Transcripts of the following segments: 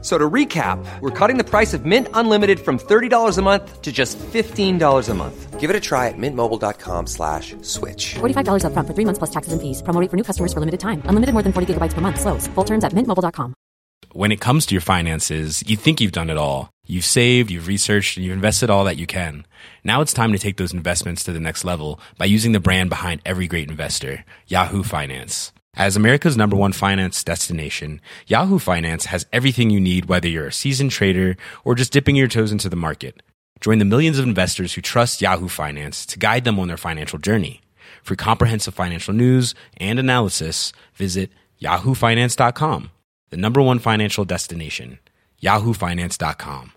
So to recap, we're cutting the price of Mint Unlimited from $30 a month to just $15 a month. Give it a try at mintmobile.com slash switch. $45 upfront for three months plus taxes and fees. Promo rate for new customers for limited time. Unlimited more than 40 gigabytes per month. Slows. Full terms at mintmobile.com. When it comes to your finances, you think you've done it all. You've saved, you've researched, and you've invested all that you can. Now it's time to take those investments to the next level by using the brand behind every great investor, Yahoo Finance. As America's number one finance destination, Yahoo Finance has everything you need, whether you're a seasoned trader or just dipping your toes into the market. Join the millions of investors who trust Yahoo Finance to guide them on their financial journey. For comprehensive financial news and analysis, visit yahoofinance.com, the number one financial destination, yahoofinance.com.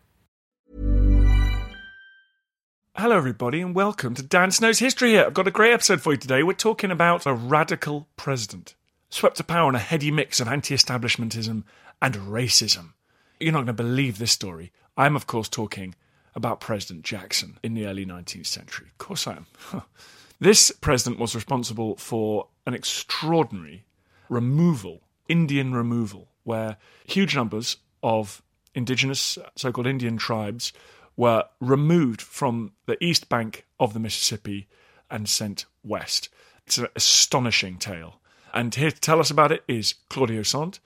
Hello, everybody, and welcome to Dan Snow's History Hit. I've got a great episode for you today. We're talking about a radical president swept to power on a heady mix of anti establishmentism and racism. You're not going to believe this story. I'm, of course, talking about President Jackson in the early 19th century. Of course, I am. this president was responsible for an extraordinary removal, Indian removal, where huge numbers of indigenous, so called Indian tribes were removed from the east bank of the Mississippi and sent west. It's an astonishing tale. And here to tell us about it is Claudio Saunt.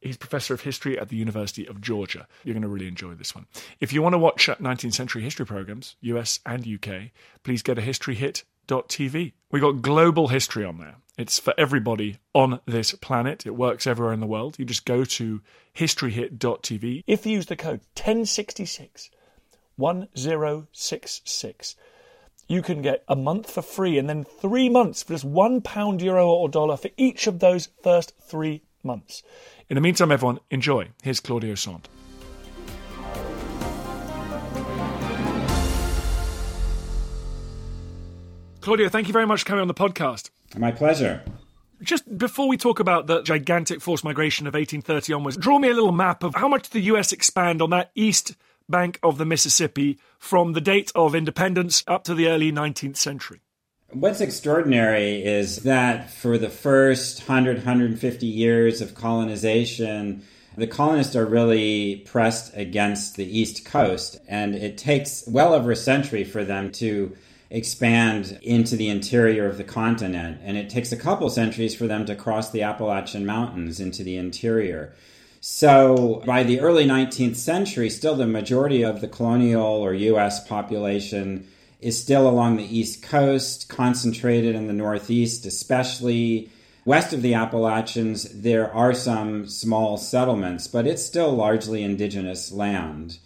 He's professor of history at the University of Georgia. You're going to really enjoy this one. If you want to watch uh, 19th century history programs, US and UK, please go to historyhit.tv. We got global history on there. It's for everybody on this planet. It works everywhere in the world. You just go to historyhit.tv. If you use the code 1066 1066 you can get a month for free and then three months for just one pound, euro, or dollar for each of those first three months. In the meantime, everyone, enjoy. Here's Claudio Saunt. Claudio, thank you very much for coming on the podcast. My pleasure. Just before we talk about the gigantic forced migration of 1830 onwards, draw me a little map of how much the US expand on that east bank of the Mississippi from the date of independence up to the early 19th century. What's extraordinary is that for the first 100, 150 years of colonization, the colonists are really pressed against the East Coast, and it takes well over a century for them to expand into the interior of the continent, and it takes a couple centuries for them to cross the Appalachian Mountains into the interior. So by the early 19th century, still the majority of the colonial or U.S. population is still along the East Coast, concentrated in the Northeast, especially. West of the Appalachians, there are some small settlements, but it's still largely indigenous land.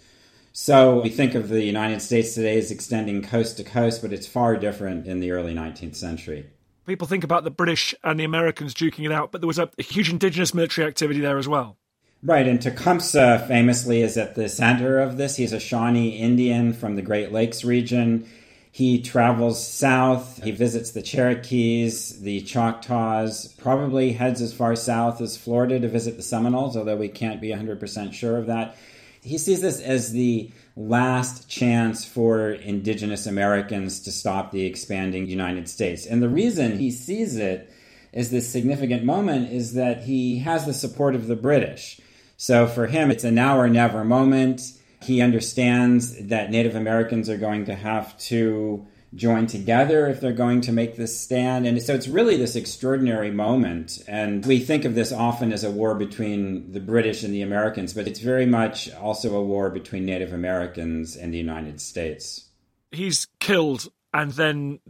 So we think of the United States today as extending coast to coast, but it's far different in the early 19th century. People think about the British and the Americans duking it out, but there was a huge indigenous military activity there as well. Right, and Tecumseh famously is at the center of this. He's a Shawnee Indian from the Great Lakes region. He travels south, he visits the Cherokees, the Choctaws, probably heads as far south as Florida to visit the Seminoles, although we can't be 100% sure of that. He sees this as the last chance for indigenous Americans to stop the expanding United States. And the reason he sees it as this significant moment is that he has the support of the British. So for him, it's a now or never moment he understands that Native Americans are going to have to join together if they're going to make this stand. And so it's really this extraordinary moment. And we think of this often as a war between the British and the Americans, but it's very much also a war between Native Americans and the United States. He's killed, and then,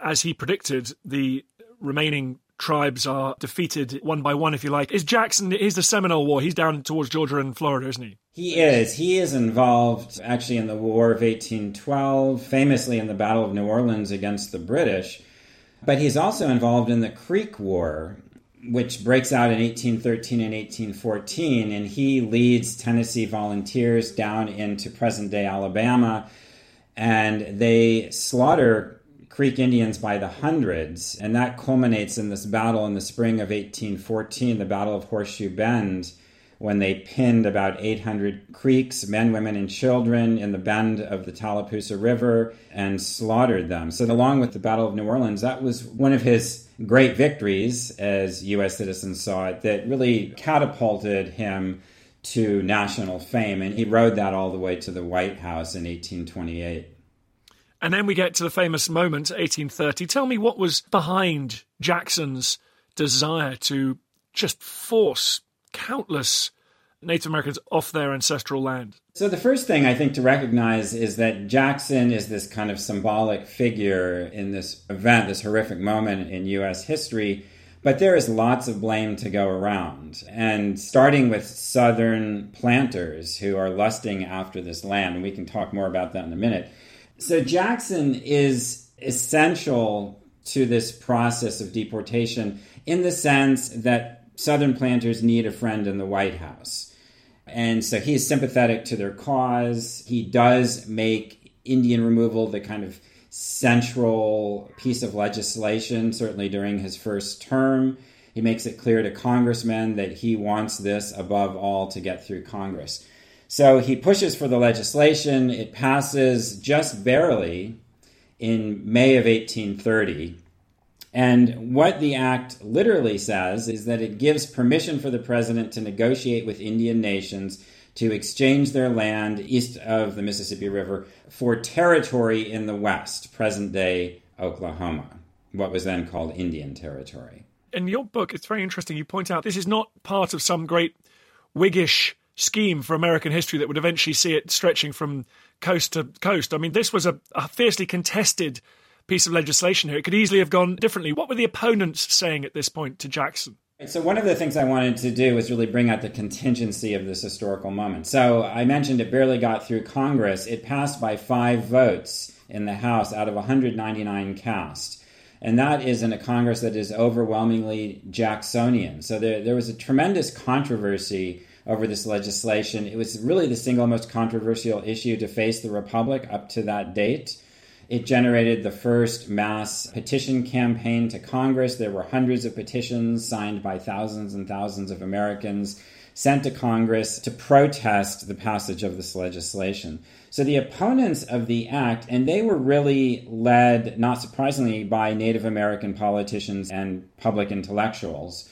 as he predicted, the remaining tribes are defeated one by one, if you like. Is Jackson, he's the Seminole War. He's down towards Georgia and Florida, isn't he? He is. He is involved actually in the War of 1812, famously in the Battle of New Orleans against the British. But he's also involved in the Creek War, which breaks out in 1813 and 1814. And he leads Tennessee volunteers down into present day Alabama. And they slaughter Creek Indians by the hundreds, and that culminates in this battle in the spring of 1814, the Battle of Horseshoe Bend, when they pinned about 800 Creeks, men, women, and children, in the bend of the Tallapoosa River and slaughtered them. So, along with the Battle of New Orleans, that was one of his great victories, as U.S. citizens saw it, that really catapulted him to national fame. And he rode that all the way to the White House in 1828. And then we get to the famous moment, 1830. Tell me what was behind Jackson's desire to just force countless Native Americans off their ancestral land? So, the first thing I think to recognize is that Jackson is this kind of symbolic figure in this event, this horrific moment in U.S. history. But there is lots of blame to go around. And starting with Southern planters who are lusting after this land, and we can talk more about that in a minute. So, Jackson is essential to this process of deportation in the sense that Southern planters need a friend in the White House. And so he is sympathetic to their cause. He does make Indian removal the kind of central piece of legislation, certainly during his first term. He makes it clear to congressmen that he wants this above all to get through Congress. So he pushes for the legislation. It passes just barely in May of 1830. And what the act literally says is that it gives permission for the president to negotiate with Indian nations to exchange their land east of the Mississippi River for territory in the West, present day Oklahoma, what was then called Indian Territory. In your book, it's very interesting. You point out this is not part of some great Whiggish scheme for American history that would eventually see it stretching from coast to coast. I mean, this was a, a fiercely contested piece of legislation here. It could easily have gone differently. What were the opponents saying at this point to Jackson? So, one of the things I wanted to do was really bring out the contingency of this historical moment. So, I mentioned it barely got through Congress. It passed by five votes in the House out of 199 cast. And that is in a Congress that is overwhelmingly Jacksonian. So, there, there was a tremendous controversy over this legislation. It was really the single most controversial issue to face the Republic up to that date. It generated the first mass petition campaign to Congress. There were hundreds of petitions signed by thousands and thousands of Americans sent to Congress to protest the passage of this legislation. So the opponents of the act, and they were really led, not surprisingly, by Native American politicians and public intellectuals.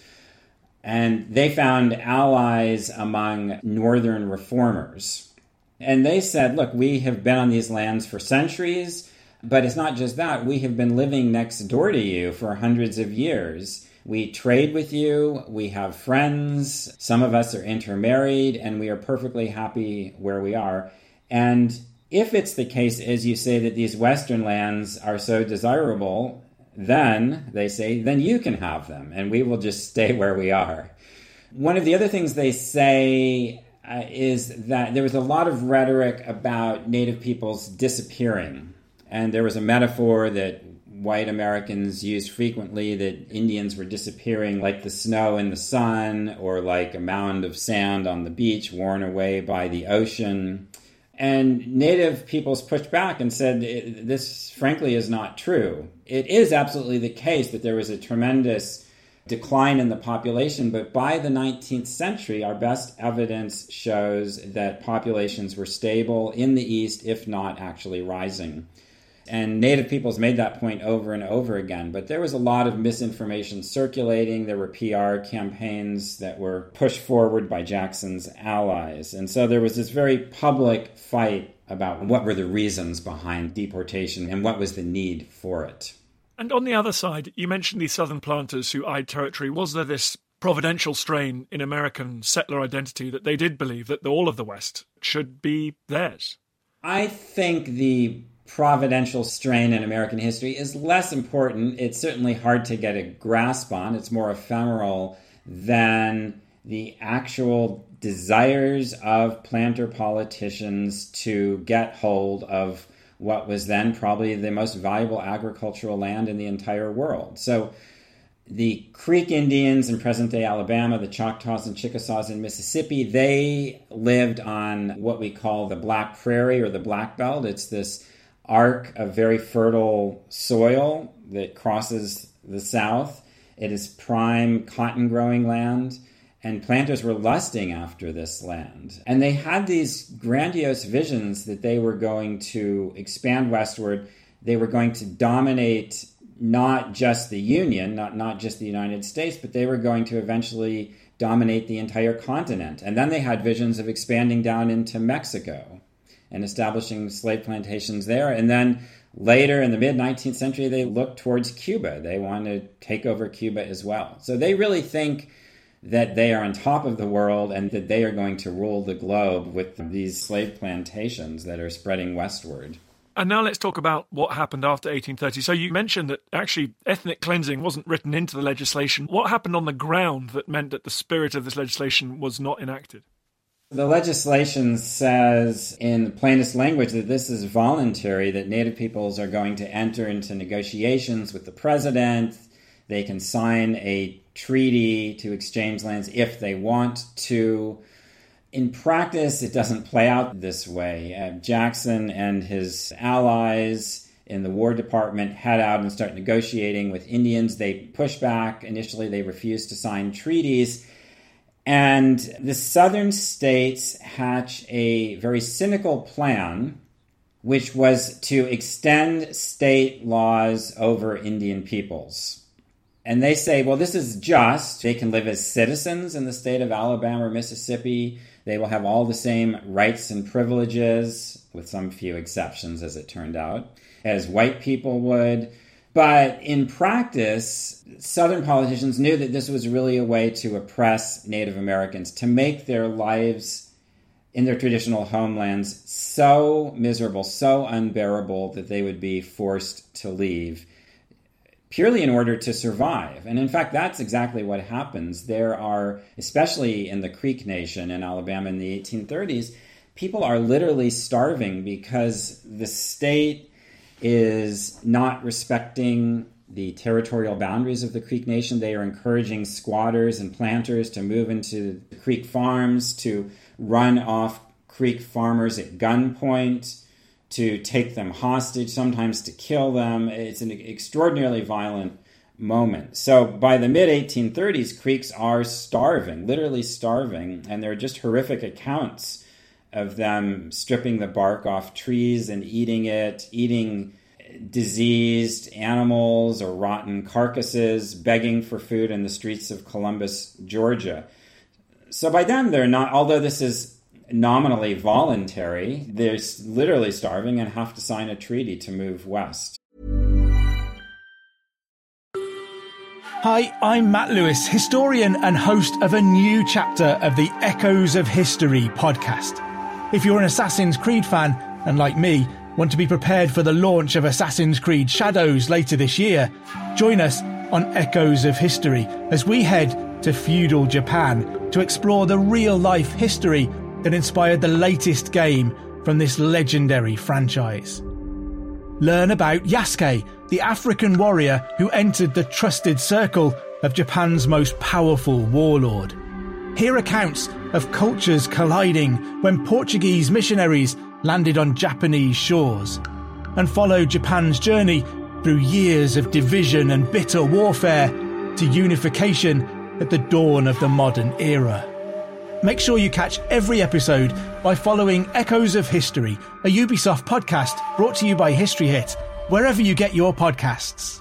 And they found allies among Northern reformers. And they said, look, we have been on these lands for centuries. But it's not just that. We have been living next door to you for hundreds of years. We trade with you, we have friends, some of us are intermarried, and we are perfectly happy where we are. And if it's the case, as you say, that these Western lands are so desirable, then, they say, then you can have them, and we will just stay where we are. One of the other things they say uh, is that there was a lot of rhetoric about Native peoples disappearing and there was a metaphor that white Americans used frequently that Indians were disappearing like the snow in the sun or like a mound of sand on the beach worn away by the ocean. And native peoples pushed back and said, This, frankly, is not true. It is absolutely the case that there was a tremendous decline in the population, but by the 19th century, our best evidence shows that populations were stable in the East, if not actually rising. And Native peoples made that point over and over again. But there was a lot of misinformation circulating. There were PR campaigns that were pushed forward by Jackson's allies. And so there was this very public fight about what were the reasons behind deportation and what was the need for it. And on the other side, you mentioned these southern planters who eyed territory. Was there this providential strain in American settler identity that they did believe that all of the West should be theirs? I think the providential strain in American history is less important. It's certainly hard to get a grasp on, it's more ephemeral than the actual desires of planter politicians to get hold of what was then probably the most valuable agricultural land in the entire world. So the Creek Indians in present day Alabama, the Choctaws and Chickasaws in Mississippi, they lived on what we call the Black Prairie or the Black Belt. It's this arc of very fertile soil that crosses the south. It is prime cotton growing land. and planters were lusting after this land. And they had these grandiose visions that they were going to expand westward. They were going to dominate not just the Union, not, not just the United States, but they were going to eventually dominate the entire continent. And then they had visions of expanding down into Mexico and establishing slave plantations there. And then later in the mid 19th century, they looked towards Cuba. They wanted to take over Cuba as well. So they really think that they are on top of the world and that they are going to rule the globe with these slave plantations that are spreading westward. And now let's talk about what happened after 1830. So you mentioned that actually ethnic cleansing wasn't written into the legislation. What happened on the ground that meant that the spirit of this legislation was not enacted? The legislation says in the plainest language that this is voluntary, that Native peoples are going to enter into negotiations with the president. They can sign a treaty to exchange lands if they want to. In practice, it doesn't play out this way. Uh, Jackson and his allies in the War Department head out and start negotiating with Indians. They push back. Initially, they refuse to sign treaties. And the southern states hatch a very cynical plan, which was to extend state laws over Indian peoples. And they say, well, this is just. They can live as citizens in the state of Alabama or Mississippi. They will have all the same rights and privileges, with some few exceptions, as it turned out, as white people would. But in practice, Southern politicians knew that this was really a way to oppress Native Americans, to make their lives in their traditional homelands so miserable, so unbearable that they would be forced to leave purely in order to survive. And in fact, that's exactly what happens. There are, especially in the Creek Nation in Alabama in the 1830s, people are literally starving because the state is not respecting the territorial boundaries of the Creek Nation. They are encouraging squatters and planters to move into the Creek farms, to run off Creek farmers at gunpoint to take them hostage, sometimes to kill them. It's an extraordinarily violent moment. So by the mid 1830s, Creeks are starving, literally starving, and there are just horrific accounts of them stripping the bark off trees and eating it, eating diseased animals or rotten carcasses, begging for food in the streets of Columbus, Georgia. So by then, they're not, although this is nominally voluntary. They're literally starving and have to sign a treaty to move west. Hi, I'm Matt Lewis, historian and host of a new chapter of the Echoes of History podcast. If you're an Assassin's Creed fan, and like me, want to be prepared for the launch of Assassin's Creed Shadows later this year, join us on Echoes of History as we head to feudal Japan to explore the real life history that inspired the latest game from this legendary franchise. Learn about Yasuke, the African warrior who entered the trusted circle of Japan's most powerful warlord. Hear accounts of cultures colliding when Portuguese missionaries landed on Japanese shores, and follow Japan's journey through years of division and bitter warfare to unification at the dawn of the modern era. Make sure you catch every episode by following Echoes of History, a Ubisoft podcast brought to you by History Hit, wherever you get your podcasts.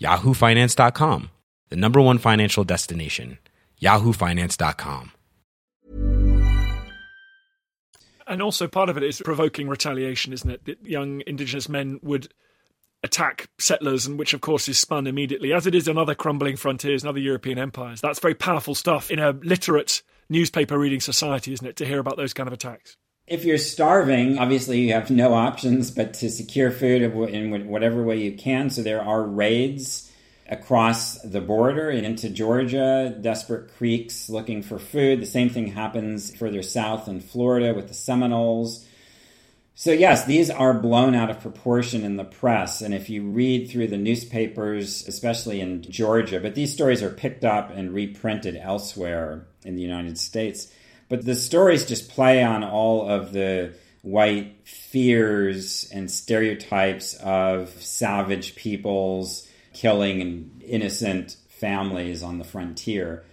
yahoofinance.com, the number one financial destination, yahoofinance.com. And also, part of it is provoking retaliation, isn't it? That young indigenous men would attack settlers, and which, of course, is spun immediately, as it is on other crumbling frontiers and other European empires. That's very powerful stuff in a literate newspaper reading society, isn't it, to hear about those kind of attacks? If you're starving, obviously you have no options but to secure food in whatever way you can. So there are raids across the border into Georgia, desperate creeks looking for food. The same thing happens further south in Florida with the Seminoles. So, yes, these are blown out of proportion in the press. And if you read through the newspapers, especially in Georgia, but these stories are picked up and reprinted elsewhere in the United States. But the stories just play on all of the white fears and stereotypes of savage peoples killing innocent families on the frontier.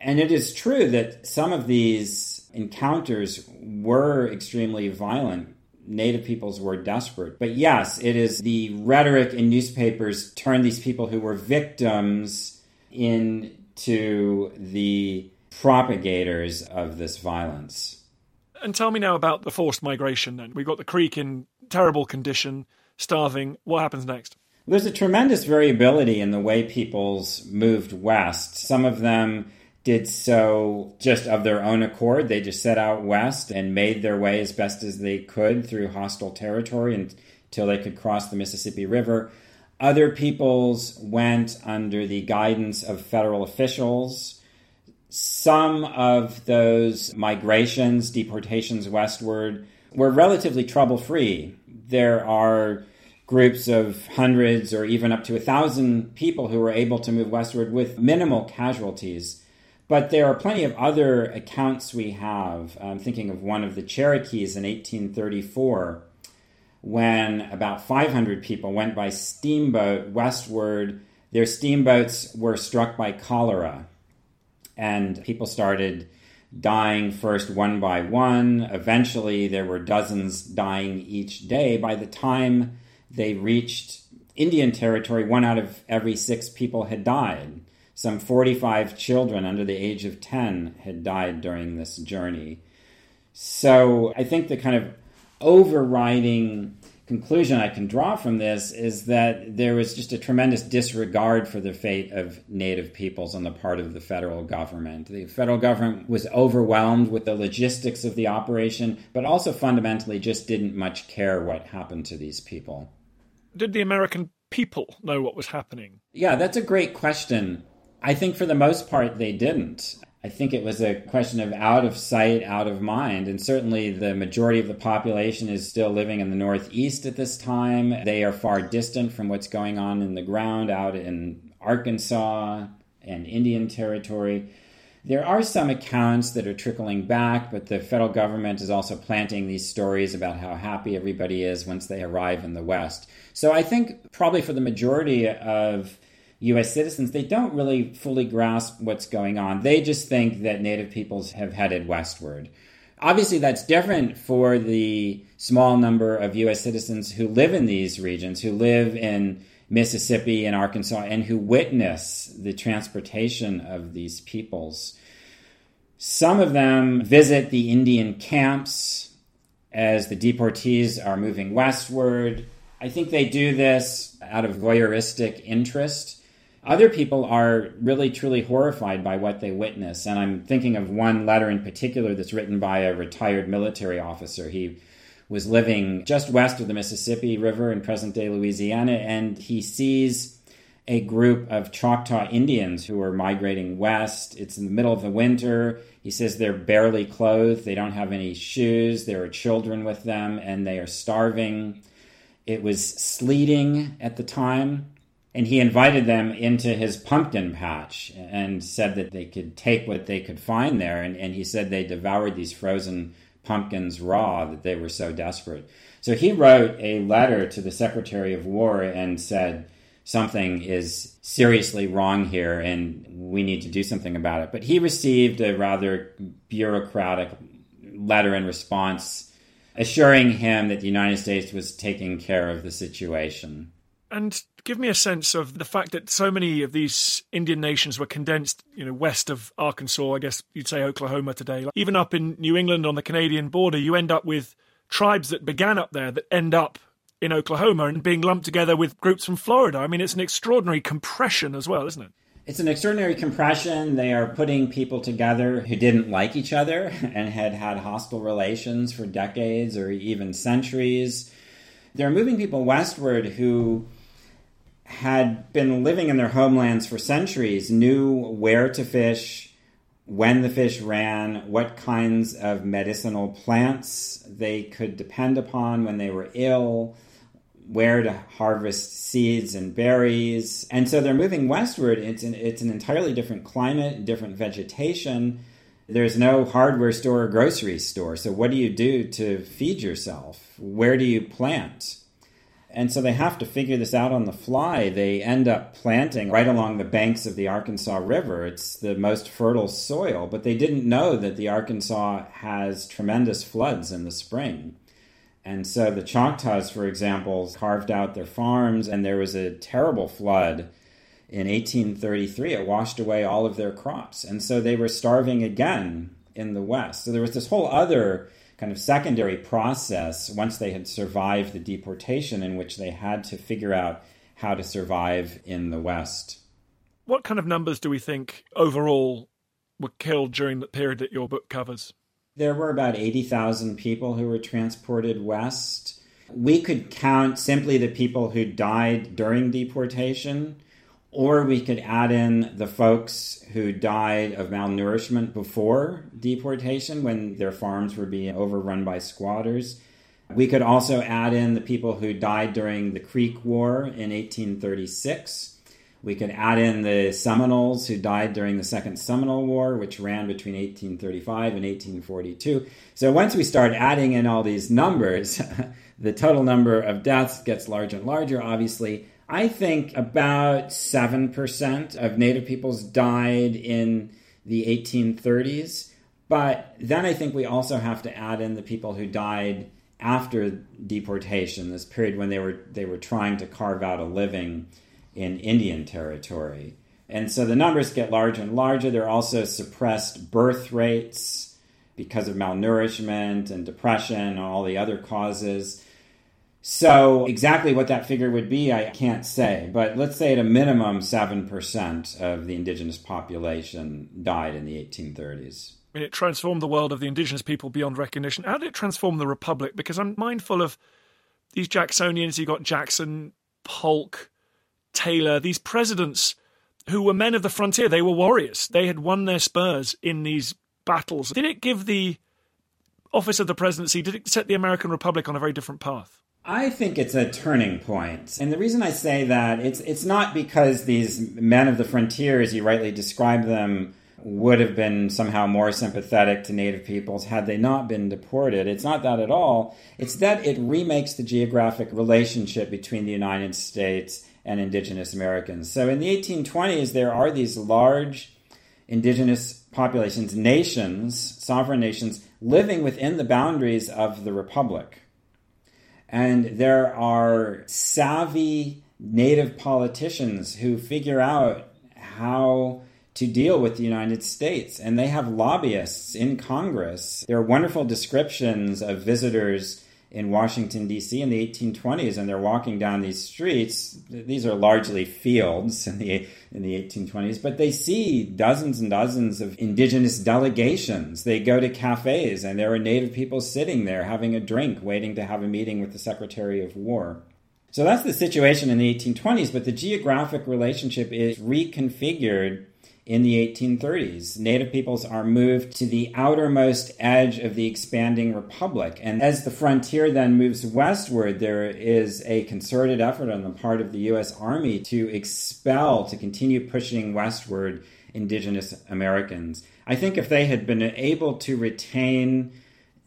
And it is true that some of these encounters were extremely violent. Native peoples were desperate. But yes, it is the rhetoric in newspapers turned these people who were victims into the propagators of this violence. And tell me now about the forced migration then. We've got the creek in terrible condition, starving. What happens next? There's a tremendous variability in the way peoples moved west. Some of them did so just of their own accord. They just set out west and made their way as best as they could through hostile territory until they could cross the Mississippi River. Other peoples went under the guidance of federal officials. Some of those migrations, deportations westward, were relatively trouble free. There are groups of hundreds or even up to a thousand people who were able to move westward with minimal casualties. But there are plenty of other accounts we have. I'm thinking of one of the Cherokees in 1834 when about 500 people went by steamboat westward. Their steamboats were struck by cholera, and people started dying first one by one. Eventually, there were dozens dying each day. By the time they reached Indian territory, one out of every six people had died. Some 45 children under the age of 10 had died during this journey. So I think the kind of overriding conclusion I can draw from this is that there was just a tremendous disregard for the fate of Native peoples on the part of the federal government. The federal government was overwhelmed with the logistics of the operation, but also fundamentally just didn't much care what happened to these people did the American people know what was happening? Yeah, that's a great question. I think for the most part they didn't. I think it was a question of out of sight, out of mind. And certainly the majority of the population is still living in the Northeast at this time. They are far distant from what's going on in the ground out in Arkansas and Indian Territory. There are some accounts that are trickling back, but the federal government is also planting these stories about how happy everybody is once they arrive in the West. So I think probably for the majority of US citizens, they don't really fully grasp what's going on. They just think that Native peoples have headed westward. Obviously, that's different for the small number of US citizens who live in these regions, who live in Mississippi and Arkansas, and who witness the transportation of these peoples. Some of them visit the Indian camps as the deportees are moving westward. I think they do this out of voyeuristic interest. Other people are really truly horrified by what they witness. And I'm thinking of one letter in particular that's written by a retired military officer. He was living just west of the Mississippi River in present day Louisiana, and he sees a group of Choctaw Indians who are migrating west. It's in the middle of the winter. He says they're barely clothed, they don't have any shoes, there are children with them, and they are starving. It was sleeting at the time, and he invited them into his pumpkin patch and said that they could take what they could find there. And, and he said they devoured these frozen pumpkins raw, that they were so desperate. So he wrote a letter to the Secretary of War and said, Something is seriously wrong here, and we need to do something about it. But he received a rather bureaucratic letter in response assuring him that the United States was taking care of the situation. And give me a sense of the fact that so many of these Indian nations were condensed, you know, west of Arkansas, I guess you'd say Oklahoma today. Like even up in New England on the Canadian border, you end up with tribes that began up there that end up in Oklahoma and being lumped together with groups from Florida. I mean, it's an extraordinary compression as well, isn't it? It's an extraordinary compression. They are putting people together who didn't like each other and had had hostile relations for decades or even centuries. They're moving people westward who had been living in their homelands for centuries, knew where to fish, when the fish ran, what kinds of medicinal plants they could depend upon when they were ill where to harvest seeds and berries. And so they're moving westward. It's an, it's an entirely different climate, different vegetation. There's no hardware store or grocery store. So, what do you do to feed yourself? Where do you plant? And so they have to figure this out on the fly. They end up planting right along the banks of the Arkansas River. It's the most fertile soil, but they didn't know that the Arkansas has tremendous floods in the spring. And so the Choctaws, for example, carved out their farms, and there was a terrible flood in 1833. It washed away all of their crops. And so they were starving again in the West. So there was this whole other kind of secondary process once they had survived the deportation in which they had to figure out how to survive in the West. What kind of numbers do we think overall were killed during the period that your book covers? There were about 80,000 people who were transported west. We could count simply the people who died during deportation, or we could add in the folks who died of malnourishment before deportation when their farms were being overrun by squatters. We could also add in the people who died during the Creek War in 1836 we could add in the Seminoles who died during the Second Seminole War, which ran between 1835 and 1842. So once we start adding in all these numbers, the total number of deaths gets larger and larger, obviously. I think about 7% of Native peoples died in the 1830s. But then I think we also have to add in the people who died after deportation, this period when they were, they were trying to carve out a living in Indian territory. And so the numbers get larger and larger. There are also suppressed birth rates because of malnourishment and depression and all the other causes. So, exactly what that figure would be, I can't say. But let's say at a minimum, 7% of the indigenous population died in the 1830s. I mean, it transformed the world of the indigenous people beyond recognition. How did it transform the republic? Because I'm mindful of these Jacksonians. You got Jackson, Polk, Taylor, these presidents who were men of the frontier. They were warriors. They had won their spurs in these battles. Did it give the office of the presidency, did it set the American Republic on a very different path? I think it's a turning point. And the reason I say that, it's, it's not because these men of the frontier, as you rightly describe them, would have been somehow more sympathetic to Native peoples had they not been deported. It's not that at all. It's that it remakes the geographic relationship between the United States and indigenous Americans. So in the 1820s, there are these large indigenous populations, nations, sovereign nations, living within the boundaries of the republic. And there are savvy native politicians who figure out how to deal with the United States. And they have lobbyists in Congress. There are wonderful descriptions of visitors in Washington, D.C. in the 1820s, and they're walking down these streets. These are largely fields in the, in the 1820s, but they see dozens and dozens of indigenous delegations. They go to cafes, and there are native people sitting there having a drink, waiting to have a meeting with the Secretary of War. So that's the situation in the 1820s, but the geographic relationship is reconfigured in the 1830s. Native peoples are moved to the outermost edge of the expanding republic. And as the frontier then moves westward, there is a concerted effort on the part of the U.S. Army to expel, to continue pushing westward indigenous Americans. I think if they had been able to retain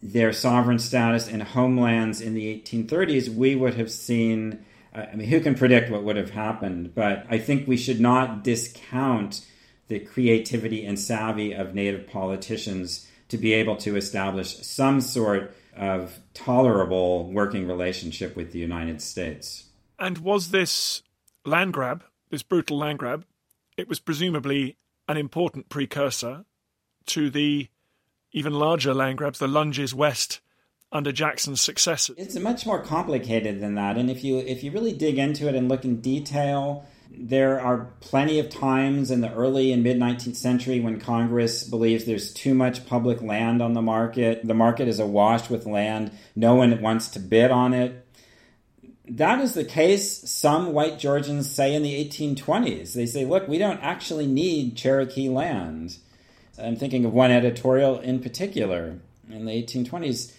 their sovereign status in homelands in the 1830s, we would have seen. I mean, who can predict what would have happened? But I think we should not discount the creativity and savvy of native politicians to be able to establish some sort of tolerable working relationship with the United States. And was this land grab, this brutal land grab, it was presumably an important precursor to the even larger land grabs, the lunges west under Jackson's successors. It's much more complicated than that, and if you if you really dig into it and look in detail, there are plenty of times in the early and mid 19th century when Congress believes there's too much public land on the market. The market is awash with land. No one wants to bid on it. That is the case, some white Georgians say in the 1820s. They say, look, we don't actually need Cherokee land. I'm thinking of one editorial in particular in the 1820s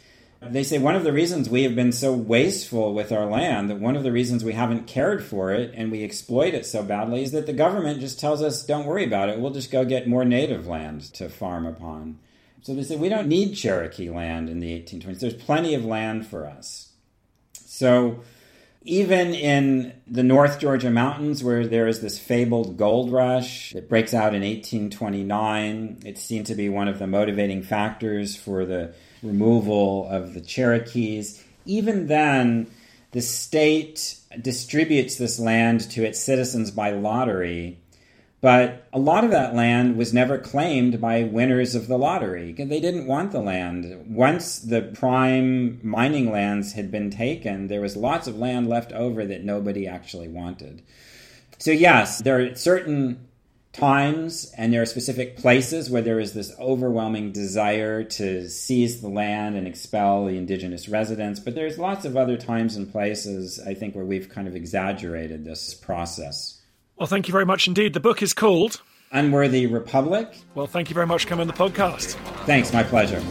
they say one of the reasons we have been so wasteful with our land, that one of the reasons we haven't cared for it and we exploit it so badly is that the government just tells us, don't worry about it, we'll just go get more native land to farm upon. So they say we don't need Cherokee land in the 1820s. There's plenty of land for us. So even in the North Georgia mountains, where there is this fabled gold rush that breaks out in 1829, it's seen to be one of the motivating factors for the removal of the Cherokees. Even then, the state distributes this land to its citizens by lottery, but a lot of that land was never claimed by winners of the lottery. They didn't want the land. Once the prime mining lands had been taken, there was lots of land left over that nobody actually wanted. So, yes, there are certain times and there are specific places where there is this overwhelming desire to seize the land and expel the indigenous residents but there's lots of other times and places i think where we've kind of exaggerated this process. Well thank you very much indeed. The book is called unworthy republic. Well thank you very much for coming on the podcast. Thanks my pleasure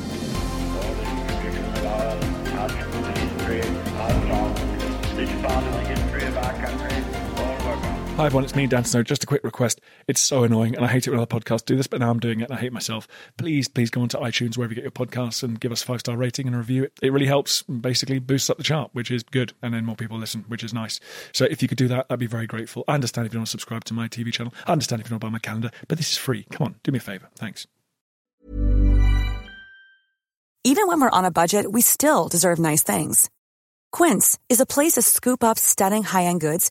Hi everyone, it's me, Dan Snow. Just a quick request. It's so annoying, and I hate it when other podcasts do this, but now I'm doing it, and I hate myself. Please, please go onto iTunes, wherever you get your podcasts, and give us a five star rating and a review. It, it really helps, basically boosts up the chart, which is good, and then more people listen, which is nice. So if you could do that, I'd be very grateful. I understand if you don't subscribe to my TV channel. I understand if you don't buy my calendar, but this is free. Come on, do me a favor. Thanks. Even when we're on a budget, we still deserve nice things. Quince is a place to scoop up stunning high end goods